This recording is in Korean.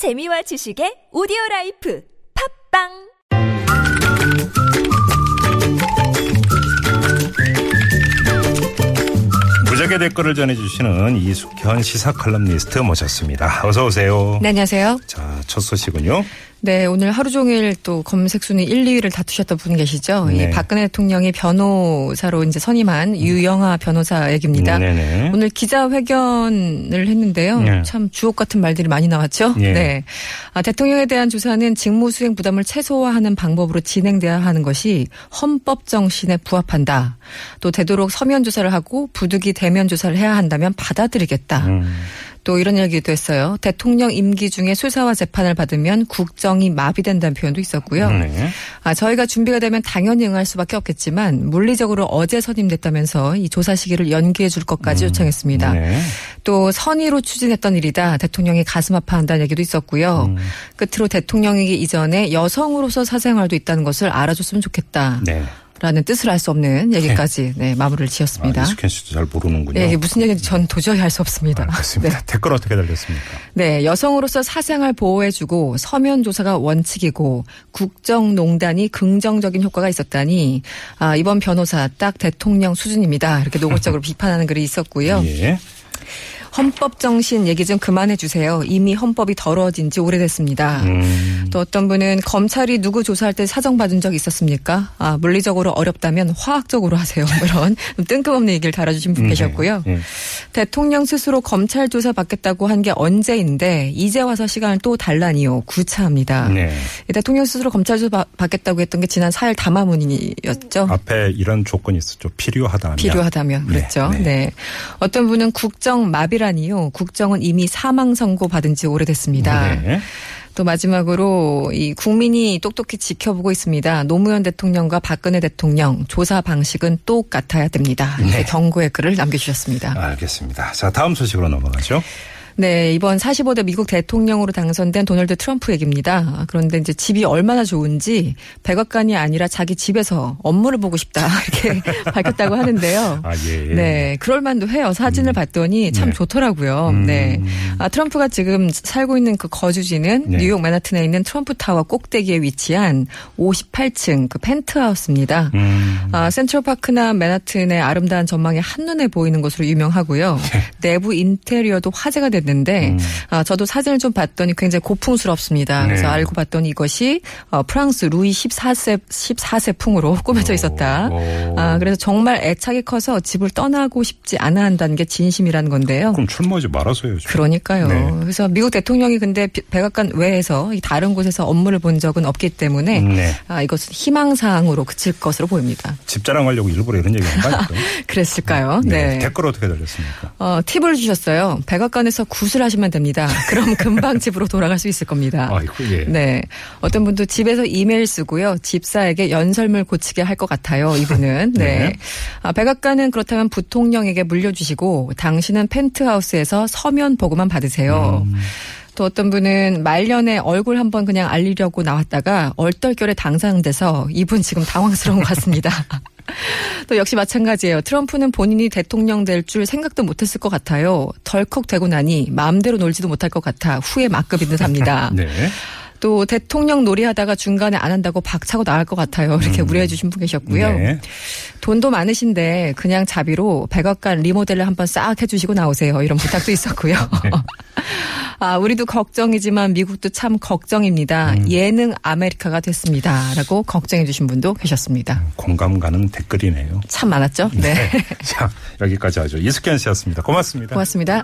재미와 지식의 오디오 라이프. 팟빵 무적의 댓글을 전해주시는 이숙현 시사 칼럼니스트 모셨습니다. 어서 오세요. 네, 안녕하세요. 자, 첫 소식은요. 네, 오늘 하루 종일 또 검색 순위 1, 2위를 다투셨던 분 계시죠? 네. 이 박근혜 대통령이 변호사로 이제 선임한 유영하 변호사 얘기입니다. 네네. 오늘 기자회견을 했는데요. 네. 참 주옥 같은 말들이 많이 나왔죠. 예. 네. 아, 대통령에 대한 조사는 직무 수행 부담을 최소화하는 방법으로 진행돼야 하는 것이 헌법 정신에 부합한다. 또 되도록 서면 조사를 하고 부득이 대면 조사를 해야 한다면 받아들이겠다. 음, 또 이런 얘기도 했어요. 대통령 임기 중에 수사와 재판을 받으면 국정이 마비된다는 표현도 있었고요. 네. 아, 저희가 준비가 되면 당연히 응할 수밖에 없겠지만 물리적으로 어제 선임됐다면서 이 조사 시기를 연기해 줄 것까지 요청했습니다. 네. 또 선의로 추진했던 일이다. 대통령이 가슴 아파한다는 얘기도 있었고요. 음. 끝으로 대통령이기 이전에 여성으로서 사생활도 있다는 것을 알아줬으면 좋겠다. 네. 라는 뜻을 알 수 없는 얘기까지 네, 마무리를 아, 지었습니다. 이숙현 씨도 잘 모르는군요. 네, 무슨 얘기인지 전 도저히 알 수 없습니다. 알겠습니다. 댓글 어떻게 달렸습니까? 네, 여성으로서 사생활 보호해주고 서면 조사가 원칙이고 국정농단이 긍정적인 효과가 있었다니 아, 이번 변호사 딱 대통령 수준입니다. 이렇게 노골적으로 비판하는 글이 있었고요. 예. 헌법 정신 얘기 좀 그만해 주세요. 이미 헌법이 더러워진 지 오래됐습니다. 음, 또 어떤 분은 검찰이 누구 조사할 때 사정 받은 적 있었습니까? 아, 물리적으로 어렵다면 화학적으로 하세요. 뭐 이런 좀 뜬금없는 얘기를 달아주신 분 음, 계셨고요. 네. 예. 대통령 스스로 검찰 조사 받겠다고 한 게 언제인데 이제 와서 시간을 또 달라니요. 구차합니다. 네. 이 대통령 스스로 검찰 조사 받- 받겠다고 했던 게 지난 4일 담화문이었죠. 앞에 이런 조건이 있었죠. 필요하다면. 필요하다면 네, 그랬죠. 네. 네. 어떤 분은 국정 마비라 니요. 국정은 이미 사망 선고 받은 지 오래됐습니다. 네. 또 마지막으로 이 국민이 똑똑히 지켜보고 있습니다. 노무현 대통령과 박근혜 대통령 조사 방식은 똑같아야 됩니다. 네. 경고의 글을 남겨주셨습니다. 알겠습니다. 자, 다음 소식으로 넘어가죠. 네, 이번 45대 미국 대통령으로 당선된 도널드 트럼프 얘기입니다. 그런데 이제 집이 얼마나 좋은지 백악관이 아니라 자기 집에서 업무를 보고 싶다 이렇게 밝혔다고 하는데요. 아, 예. 네, 그럴 만도 해요. 사진을 봤더니 참 네. 좋더라고요. 음. 네. 아, 트럼프가 지금 살고 있는 그 거주지는 네. 뉴욕 맨하튼에 있는 트럼프 타워 꼭대기에 위치한 58층 그 펜트하우스입니다. 음, 아, 센트럴파크나 맨하튼의 아름다운 전망이 한눈에 보이는 것으로 유명하고요. 내부 인테리어도 화제가 됐는데 네. 음. 아, 저도 사진을 좀 봤더니 굉장히 고풍스럽습니다. 그래서 네. 알고 봤더니 이것이 어, 프랑스 루이 14세 14세 풍으로 꾸며져 있었다. 오. 아, 그래서 정말 애착이 커서 집을 떠나고 싶지 않아 한다는 게 진심이라는 건데요. 그럼 출마하지 말아서요. 지금. 그러니까요. 네. 그래서 미국 대통령이 근데 비- 백악관 외에서 이 다른 곳에서 업무를 본 적은 없기 때문에 네. 아, 이것은 희망 사항으로 그칠 것으로 보입니다. 집 자랑하려고 일부러 이런 얘기 한 거 아닐까요? 그랬을까요? 네. 네. 댓글 어떻게 달렸습니까? 어, 팁을 주셨어요. 백악관에서 구슬하시면 됩니다. 그럼 금방 집으로 돌아갈 수 있을 겁니다. 아이고, 예. 네. 어떤 분도 집에서 이메일 쓰고요. 집사에게 연설물 고치게 할 것 같아요. 이분은. 네. 네. 아, 백악관은 그렇다면 부통령에게 물려주시고 당신은 펜트하우스에서 서면 보고만 받으세요. 음. 또 어떤 분은 말년에 얼굴 한번 그냥 알리려고 나왔다가 얼떨결에 당상돼서 이분 지금 당황스러운 것 같습니다. 또 역시 마찬가지예요. 트럼프는 본인이 대통령 될 줄 생각도 못했을 것 같아요. 덜컥 되고 나니 마음대로 놀지도 못할 것 같아 후회 막급인 듯합니다. 네. 또 대통령 놀이하다가 중간에 안 한다고 박차고 나갈 것 같아요. 이렇게 우려해 주신 분 계셨고요. 음. 네. 돈도 많으신데 그냥 자비로 백악관 리모델을 한번 싹 해주시고 나오세요. 이런 부탁도 있었고요. 네. 아, 우리도 걱정이지만 미국도 참 걱정입니다. 음. 예능 아메리카가 됐습니다. 라고 걱정해 주신 분도 계셨습니다. 공감 가는 댓글이네요. 참 많았죠? 네. 자, 여기까지 하죠. 이숙현 씨였습니다. 고맙습니다. 고맙습니다.